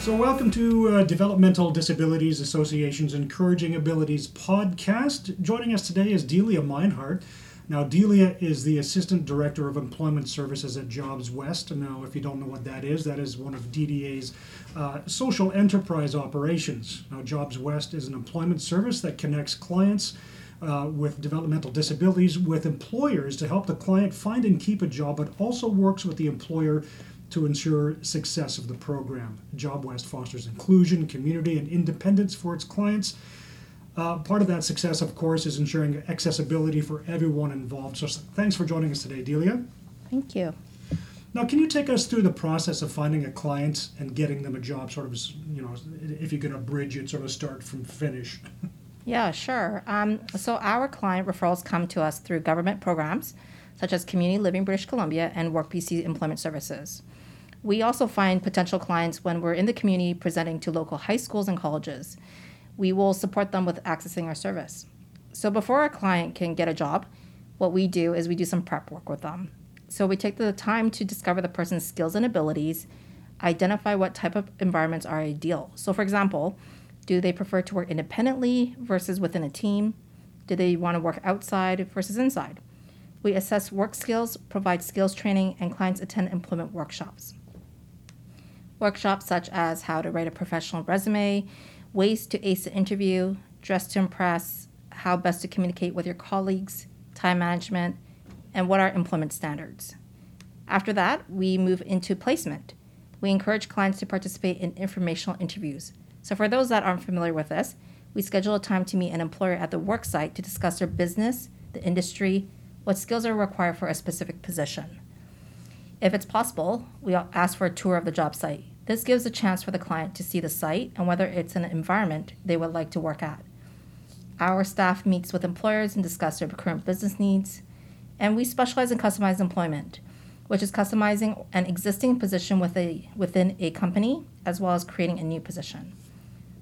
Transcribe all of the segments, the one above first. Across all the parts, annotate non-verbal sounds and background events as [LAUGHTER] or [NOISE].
So, welcome to uh, Developmental Disabilities Association's Encouraging Abilities podcast. Joining us today is Delia Meinhardt. Now, Delia is the Assistant Director of Employment Services at Jobs West. Now, if you don't know what that is, that is one of DDA's uh, social enterprise operations. Now, Jobs West is an employment service that connects clients uh, with developmental disabilities with employers to help the client find and keep a job, but also works with the employer to ensure success of the program. Job West fosters inclusion, community, and independence for its clients. Uh, part of that success, of course, is ensuring accessibility for everyone involved. So, thanks for joining us today, Delia. Thank you. Now, can you take us through the process of finding a client and getting them a job? Sort of, you know, if you're going to bridge it, sort of start from finish. [LAUGHS] Yeah, sure. Um, so our client referrals come to us through government programs such as Community Living British Columbia and WorkBC Employment Services. We also find potential clients when we're in the community presenting to local high schools and colleges. We will support them with accessing our service. So before a client can get a job, what we do is we do some prep work with them. So we take the time to discover the person's skills and abilities, identify what type of environments are ideal. So for example, do they prefer to work independently versus within a team? Do they want to work outside versus inside? We assess work skills, provide skills training, and clients attend employment workshops. Workshops such as how to write a professional resume, ways to ace an interview, dress to impress, how best to communicate with your colleagues, time management, and what are employment standards. After that, we move into placement. We encourage clients to participate in informational interviews. So, for those that aren't familiar with this, we schedule a time to meet an employer at the work site to discuss their business, the industry, what skills are required for a specific position. If it's possible, we ask for a tour of the job site. This gives a chance for the client to see the site and whether it's an environment they would like to work at. Our staff meets with employers and discuss their current business needs, and we specialize in customized employment, which is customizing an existing position with a, within a company as well as creating a new position.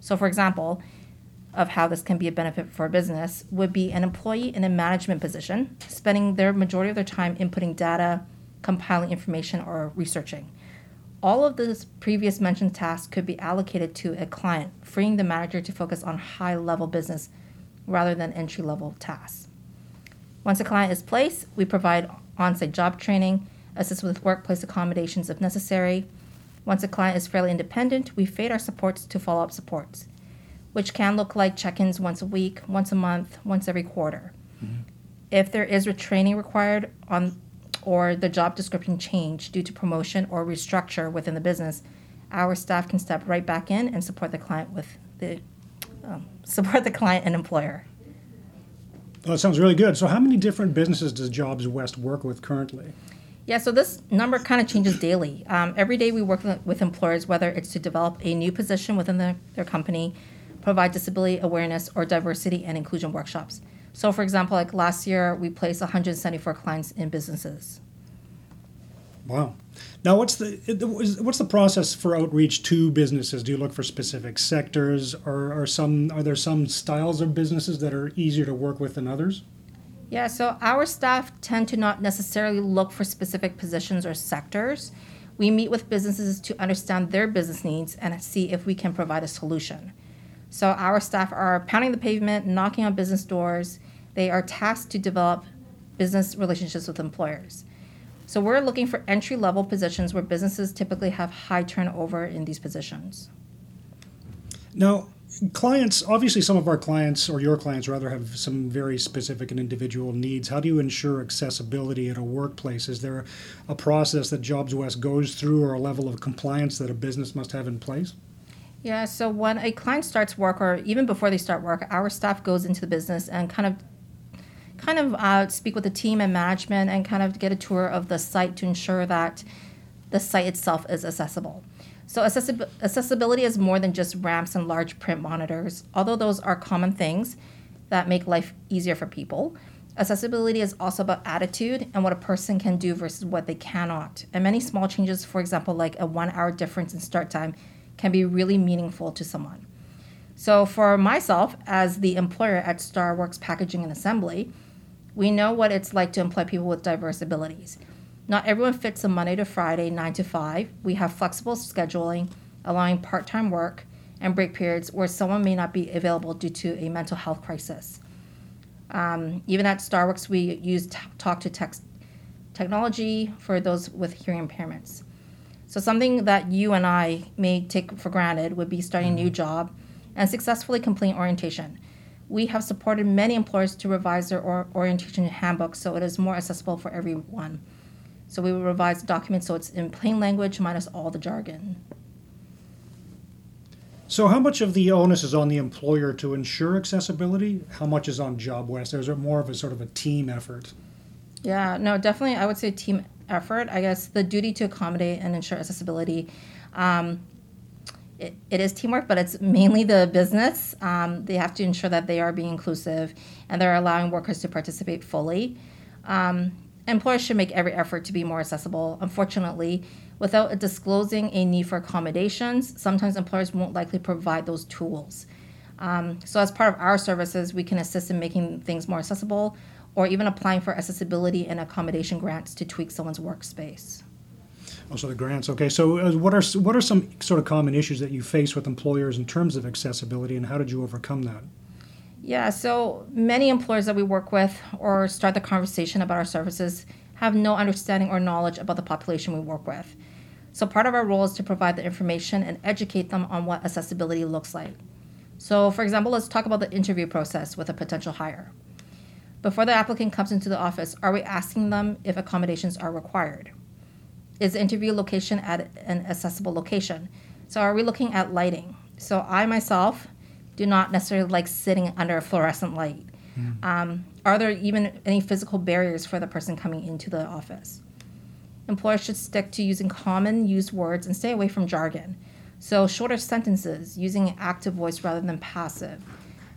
So, for example, of how this can be a benefit for a business would be an employee in a management position spending their majority of their time inputting data, compiling information, or researching. All of this previous mentioned tasks could be allocated to a client, freeing the manager to focus on high level business rather than entry level tasks. Once a client is placed, we provide on site job training, assist with workplace accommodations if necessary. Once a client is fairly independent, we fade our supports to follow up supports, which can look like check ins once a week, once a month, once every quarter. Mm-hmm. If there is retraining required on or the job description change due to promotion or restructure within the business, our staff can step right back in and support the client with the um, [LAUGHS] support the client and employer. Well, that sounds really good. So, how many different businesses does Jobs West work with currently? Yeah, so this number kind of changes daily. Um, every day we work with employers, whether it's to develop a new position within the, their company, provide disability awareness, or diversity and inclusion workshops. So, for example, like last year, we placed 174 clients in businesses. Wow. Now, what's the what's the process for outreach to businesses? Do you look for specific sectors, or are some are there some styles of businesses that are easier to work with than others? Yeah, so our staff tend to not necessarily look for specific positions or sectors. We meet with businesses to understand their business needs and see if we can provide a solution. So our staff are pounding the pavement, knocking on business doors. They are tasked to develop business relationships with employers. So we're looking for entry level positions where businesses typically have high turnover in these positions. Now, clients, obviously, some of our clients, or your clients rather, have some very specific and individual needs. How do you ensure accessibility at a workplace? Is there a process that Jobs West goes through or a level of compliance that a business must have in place? Yeah, so when a client starts work, or even before they start work, our staff goes into the business and kind of kind of uh, speak with the team and management and kind of get a tour of the site to ensure that the site itself is accessible. So accessib- accessibility is more than just ramps and large print monitors, although those are common things that make life easier for people. Accessibility is also about attitude and what a person can do versus what they cannot. And many small changes, for example, like a one hour difference in start time, can be really meaningful to someone. So, for myself, as the employer at Starworks Packaging and Assembly, we know what it's like to employ people with diverse abilities. Not everyone fits a Monday to Friday, 9 to 5. We have flexible scheduling, allowing part time work and break periods where someone may not be available due to a mental health crisis. Um, even at Starworks, we use t- talk to text technology for those with hearing impairments. So, something that you and I may take for granted would be starting a new job and successfully completing orientation. We have supported many employers to revise their or- orientation handbook so it is more accessible for everyone. So, we will revise the document so it's in plain language minus all the jargon. So, how much of the onus is on the employer to ensure accessibility? How much is on JobWest? Or is it more of a sort of a team effort? Yeah, no, definitely. I would say team effort. I guess the duty to accommodate and ensure accessibility. Um, it, it is teamwork, but it's mainly the business. Um, they have to ensure that they are being inclusive and they're allowing workers to participate fully. Um, employers should make every effort to be more accessible. Unfortunately, without disclosing a need for accommodations, sometimes employers won't likely provide those tools. Um, so, as part of our services, we can assist in making things more accessible or even applying for accessibility and accommodation grants to tweak someone's workspace. Also, the grants. Okay, so uh, what are what are some sort of common issues that you face with employers in terms of accessibility, and how did you overcome that? Yeah, so many employers that we work with or start the conversation about our services have no understanding or knowledge about the population we work with. So, part of our role is to provide the information and educate them on what accessibility looks like. So, for example, let's talk about the interview process with a potential hire. Before the applicant comes into the office, are we asking them if accommodations are required? Is the interview location at an accessible location? So, are we looking at lighting? So, I myself do not necessarily like sitting under a fluorescent light. Mm. Um, are there even any physical barriers for the person coming into the office? Employers should stick to using common used words and stay away from jargon. So, shorter sentences using active voice rather than passive.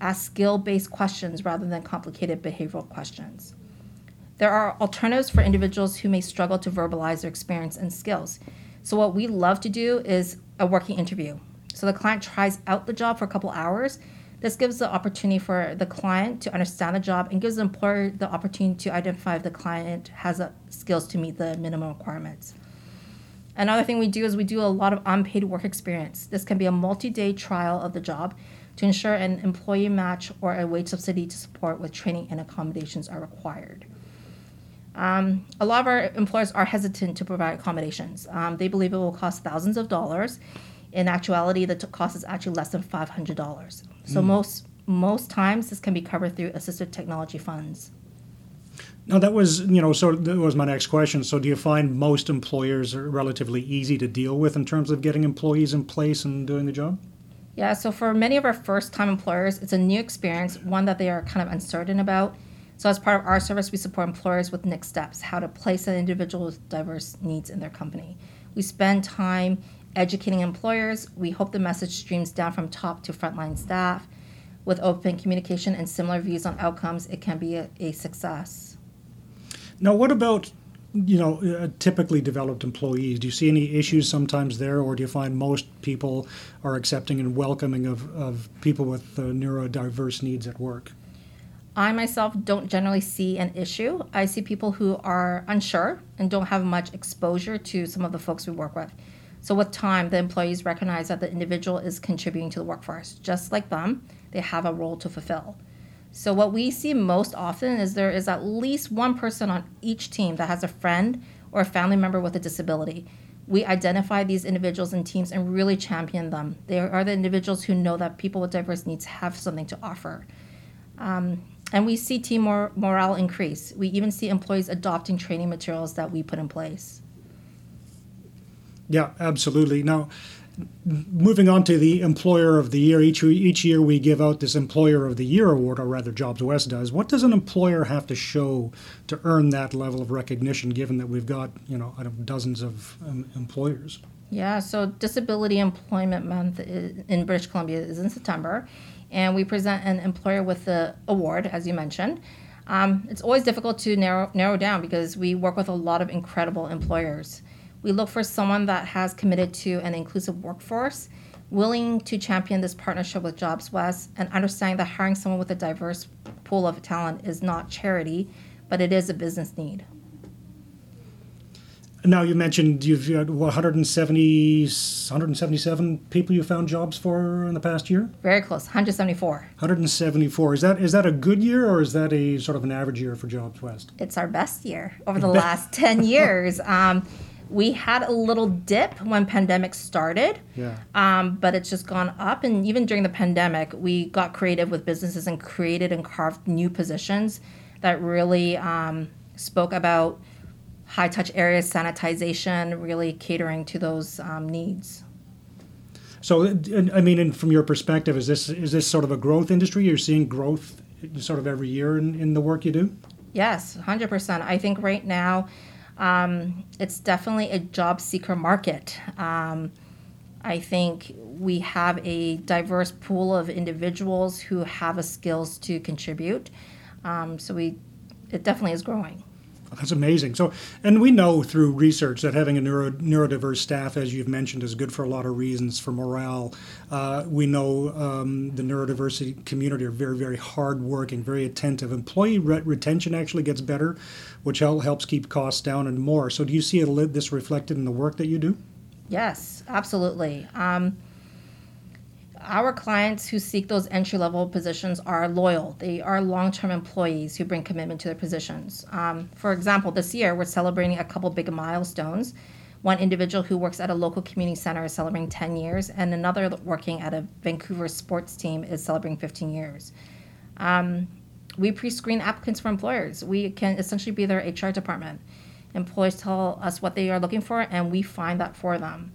Ask skill based questions rather than complicated behavioral questions. There are alternatives for individuals who may struggle to verbalize their experience and skills. So, what we love to do is a working interview. So, the client tries out the job for a couple hours this gives the opportunity for the client to understand the job and gives the employer the opportunity to identify if the client has the skills to meet the minimum requirements. Another thing we do is we do a lot of unpaid work experience. This can be a multi day trial of the job to ensure an employee match or a wage subsidy to support with training and accommodations are required. Um, a lot of our employers are hesitant to provide accommodations. Um, they believe it will cost thousands of dollars in actuality, the t- cost is actually less than five hundred dollars. So mm. most most times this can be covered through assistive technology funds. Now that was you know so that was my next question. So do you find most employers are relatively easy to deal with in terms of getting employees in place and doing the job? Yeah, so for many of our first time employers, it's a new experience, one that they are kind of uncertain about. So, as part of our service, we support employers with next steps, how to place an individual with diverse needs in their company. We spend time educating employers. We hope the message streams down from top to frontline staff. With open communication and similar views on outcomes, it can be a, a success. Now, what about you know uh, typically developed employees? Do you see any issues sometimes there, or do you find most people are accepting and welcoming of, of people with uh, neurodiverse needs at work? I myself don't generally see an issue. I see people who are unsure and don't have much exposure to some of the folks we work with. So, with time, the employees recognize that the individual is contributing to the workforce. Just like them, they have a role to fulfill. So, what we see most often is there is at least one person on each team that has a friend or a family member with a disability. We identify these individuals and teams and really champion them. They are the individuals who know that people with diverse needs have something to offer. Um, and we see team mor- morale increase. We even see employees adopting training materials that we put in place. Yeah, absolutely. Now, moving on to the Employer of the Year, each each year we give out this Employer of the Year award, or rather, Jobs West does. What does an employer have to show to earn that level of recognition? Given that we've got you know dozens of um, employers. Yeah, so Disability Employment Month in British Columbia is in September, and we present an employer with the award, as you mentioned. Um, it's always difficult to narrow narrow down because we work with a lot of incredible employers. We look for someone that has committed to an inclusive workforce, willing to champion this partnership with Jobs West, and understanding that hiring someone with a diverse pool of talent is not charity, but it is a business need. Now you mentioned you've got 170, 177 people you found jobs for in the past year. Very close, 174. 174. Is that is that a good year or is that a sort of an average year for Jobs West? It's our best year over the [LAUGHS] last 10 years. Um, we had a little dip when pandemic started, Yeah. um, but it's just gone up. And even during the pandemic, we got creative with businesses and created and carved new positions that really um, spoke about high touch areas, sanitization, really catering to those um, needs. So, I mean, and from your perspective, is this is this sort of a growth industry? You're seeing growth sort of every year in, in the work you do. Yes, 100%. I think right now um, it's definitely a job seeker market. Um, I think we have a diverse pool of individuals who have the skills to contribute. Um, so we, it definitely is growing. That's amazing. So, and we know through research that having a neuro, neurodiverse staff, as you've mentioned, is good for a lot of reasons. For morale, uh, we know um, the neurodiversity community are very, very hardworking, very attentive. Employee re- retention actually gets better, which hel- helps keep costs down and more. So, do you see li- this reflected in the work that you do? Yes, absolutely. Um, our clients who seek those entry level positions are loyal. They are long term employees who bring commitment to their positions. Um, for example, this year we're celebrating a couple big milestones. One individual who works at a local community center is celebrating 10 years, and another working at a Vancouver sports team is celebrating 15 years. Um, we pre screen applicants for employers. We can essentially be their HR department. Employers tell us what they are looking for, and we find that for them.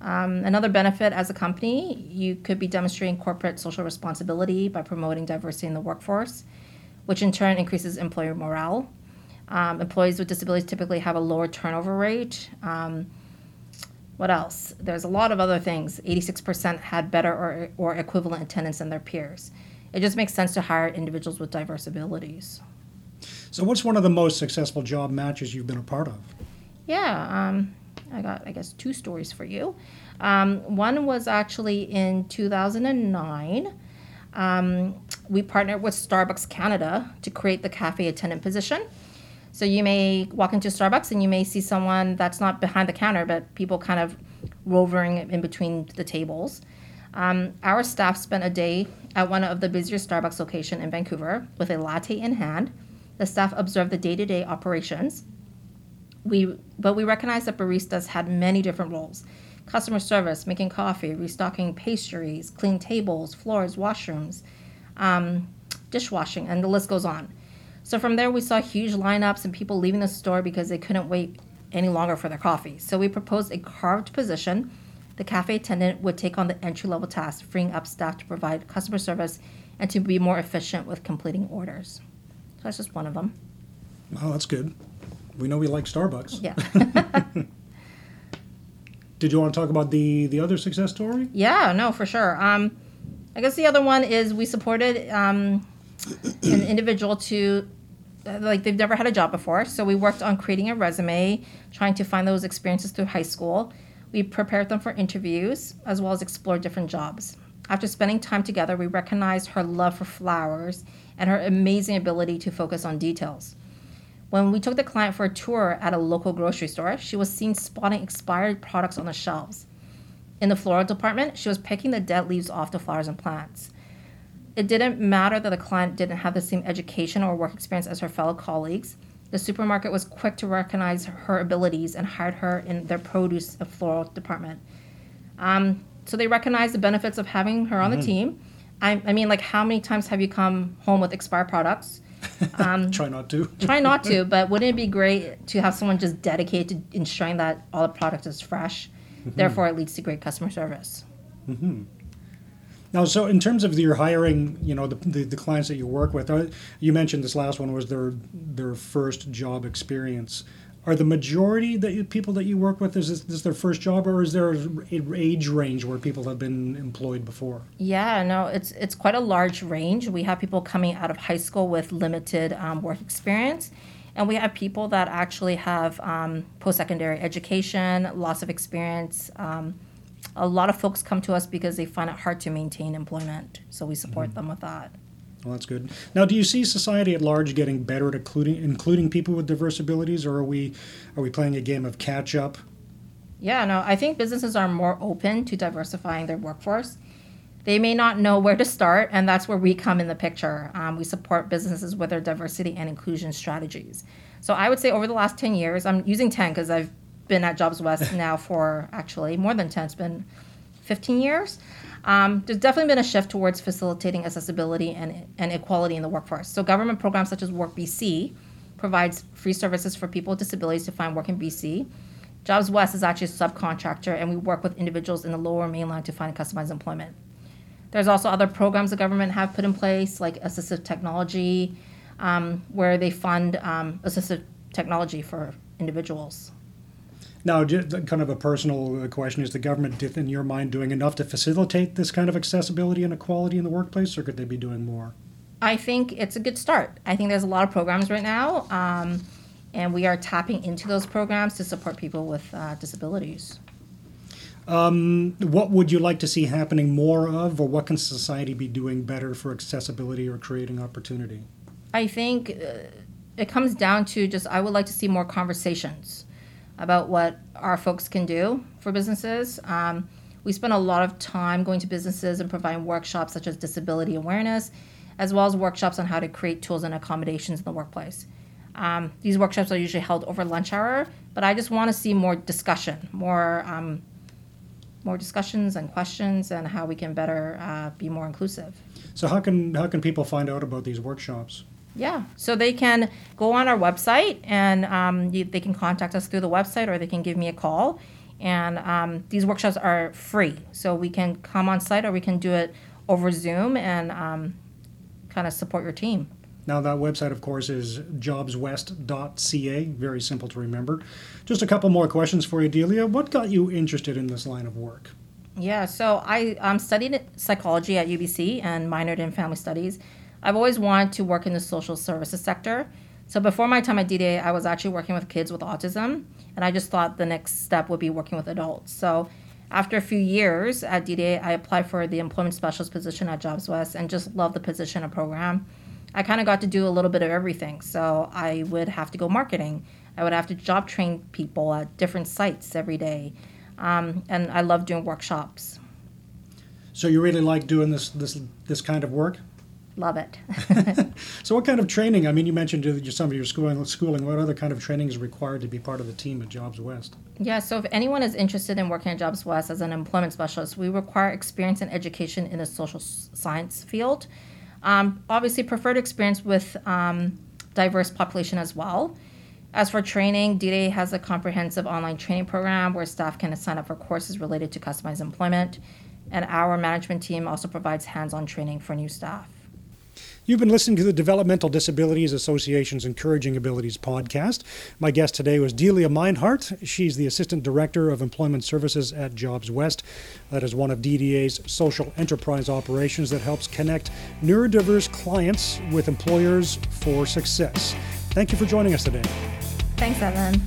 Um, another benefit as a company, you could be demonstrating corporate social responsibility by promoting diversity in the workforce, which in turn increases employer morale. Um, employees with disabilities typically have a lower turnover rate. Um, what else? There's a lot of other things. 86% had better or, or equivalent attendance than their peers. It just makes sense to hire individuals with diverse abilities. So, what's one of the most successful job matches you've been a part of? Yeah, um, I got, I guess, two stories for you. Um, one was actually in 2009. Um, we partnered with Starbucks Canada to create the cafe attendant position. So you may walk into Starbucks and you may see someone that's not behind the counter, but people kind of roving in between the tables. Um, our staff spent a day at one of the busier Starbucks location in Vancouver with a latte in hand. The staff observed the day-to-day operations we but we recognized that baristas had many different roles. Customer service making coffee restocking pastries clean tables floors washrooms um, dishwashing and the list goes on. So from there we saw huge lineups and people leaving the store because they couldn't wait any longer for their coffee. So we proposed a carved position. The cafe attendant would take on the entry level task freeing up staff to provide customer service and to be more efficient with completing orders. So that's just one of them. Oh, that's good. We know we like Starbucks. yeah [LAUGHS] Did you want to talk about the the other success story? Yeah, no, for sure. Um, I guess the other one is we supported um, an individual to, uh, like, they've never had a job before. So we worked on creating a resume, trying to find those experiences through high school. We prepared them for interviews as well as explore different jobs. After spending time together, we recognized her love for flowers and her amazing ability to focus on details. When we took the client for a tour at a local grocery store, she was seen spotting expired products on the shelves. In the floral department, she was picking the dead leaves off the flowers and plants. It didn't matter that the client didn't have the same education or work experience as her fellow colleagues. The supermarket was quick to recognize her abilities and hired her in their produce and floral department. Um, so they recognized the benefits of having her on the team. I, I mean, like, how many times have you come home with expired products? [LAUGHS] Try not to. [LAUGHS] Try not to, but wouldn't it be great to have someone just dedicated to ensuring that all the product is fresh? Therefore, it leads to great customer service. Mm-hmm. Now, so in terms of your hiring, you know, the, the, the clients that you work with, uh, you mentioned this last one was their their first job experience. Are the majority that you, people that you work with is this, this their first job, or is there an age range where people have been employed before? Yeah, no, it's it's quite a large range. We have people coming out of high school with limited um, work experience, and we have people that actually have um, post-secondary education, lots of experience. Um, a lot of folks come to us because they find it hard to maintain employment, so we support them with that. Well, that's good. Now, do you see society at large getting better at including including people with diverse abilities, or are we are we playing a game of catch up? Yeah, no, I think businesses are more open to diversifying their workforce. They may not know where to start, and that's where we come in the picture. Um, we support businesses with their diversity and inclusion strategies. So I would say over the last 10 years, I'm using 10 because I've been at Jobs West [LAUGHS] now for actually more than 10, it's been 15 years. Um, there's definitely been a shift towards facilitating accessibility and, and equality in the workforce. So, government programs such as Work BC provides free services for people with disabilities to find work in BC. Jobs West is actually a subcontractor, and we work with individuals in the lower mainland to find customized employment. There's also other programs the government have put in place, like assistive technology, um, where they fund um, assistive technology for individuals. Now, just kind of a personal uh, question: Is the government, in your mind, doing enough to facilitate this kind of accessibility and equality in the workplace, or could they be doing more? I think it's a good start. I think there's a lot of programs right now, um, and we are tapping into those programs to support people with uh, disabilities. Um, what would you like to see happening more of, or what can society be doing better for accessibility or creating opportunity? I think uh, it comes down to just I would like to see more conversations about what our folks can do for businesses. Um, we spend a lot of time going to businesses and providing workshops such as disability awareness, as well as workshops on how to create tools and accommodations in the workplace. Um, these workshops are usually held over lunch hour, but I just want to see more discussion, more um, more discussions and questions, and how we can better uh, be more inclusive. So how can how can people find out about these workshops? Yeah, so they can go on our website and um, you, they can contact us through the website or they can give me a call. And um, these workshops are free, so we can come on site or we can do it over Zoom and um, kind of support your team. Now, that website, of course, is jobswest.ca. Very simple to remember. Just a couple more questions for you, Delia. What got you interested in this line of work? Yeah, so I um, studied psychology at UBC and minored in family studies. I've always wanted to work in the social services sector. So before my time at DDA, I was actually working with kids with autism, and I just thought the next step would be working with adults. So after a few years at DDA, I applied for the employment specialist position at Jobs West and just loved the position and program. I kind of got to do a little bit of everything. So I would have to go marketing. I would have to job train people at different sites every day. Um, and I love doing workshops. So you really like doing this this this kind of work? Love it. [LAUGHS] [LAUGHS] so, what kind of training? I mean, you mentioned some of your schooling. Schooling. What other kind of training is required to be part of the team at Jobs West? Yeah. So, if anyone is interested in working at Jobs West as an employment specialist, we require experience and education in the social science field. Um, obviously, preferred experience with um, diverse population as well. As for training, DDA has a comprehensive online training program where staff can sign up for courses related to customized employment, and our management team also provides hands-on training for new staff. You've been listening to the Developmental Disabilities Association's Encouraging Abilities podcast. My guest today was Delia Meinhardt. She's the Assistant Director of Employment Services at Jobs West. That is one of DDA's social enterprise operations that helps connect neurodiverse clients with employers for success. Thank you for joining us today. Thanks, Evan.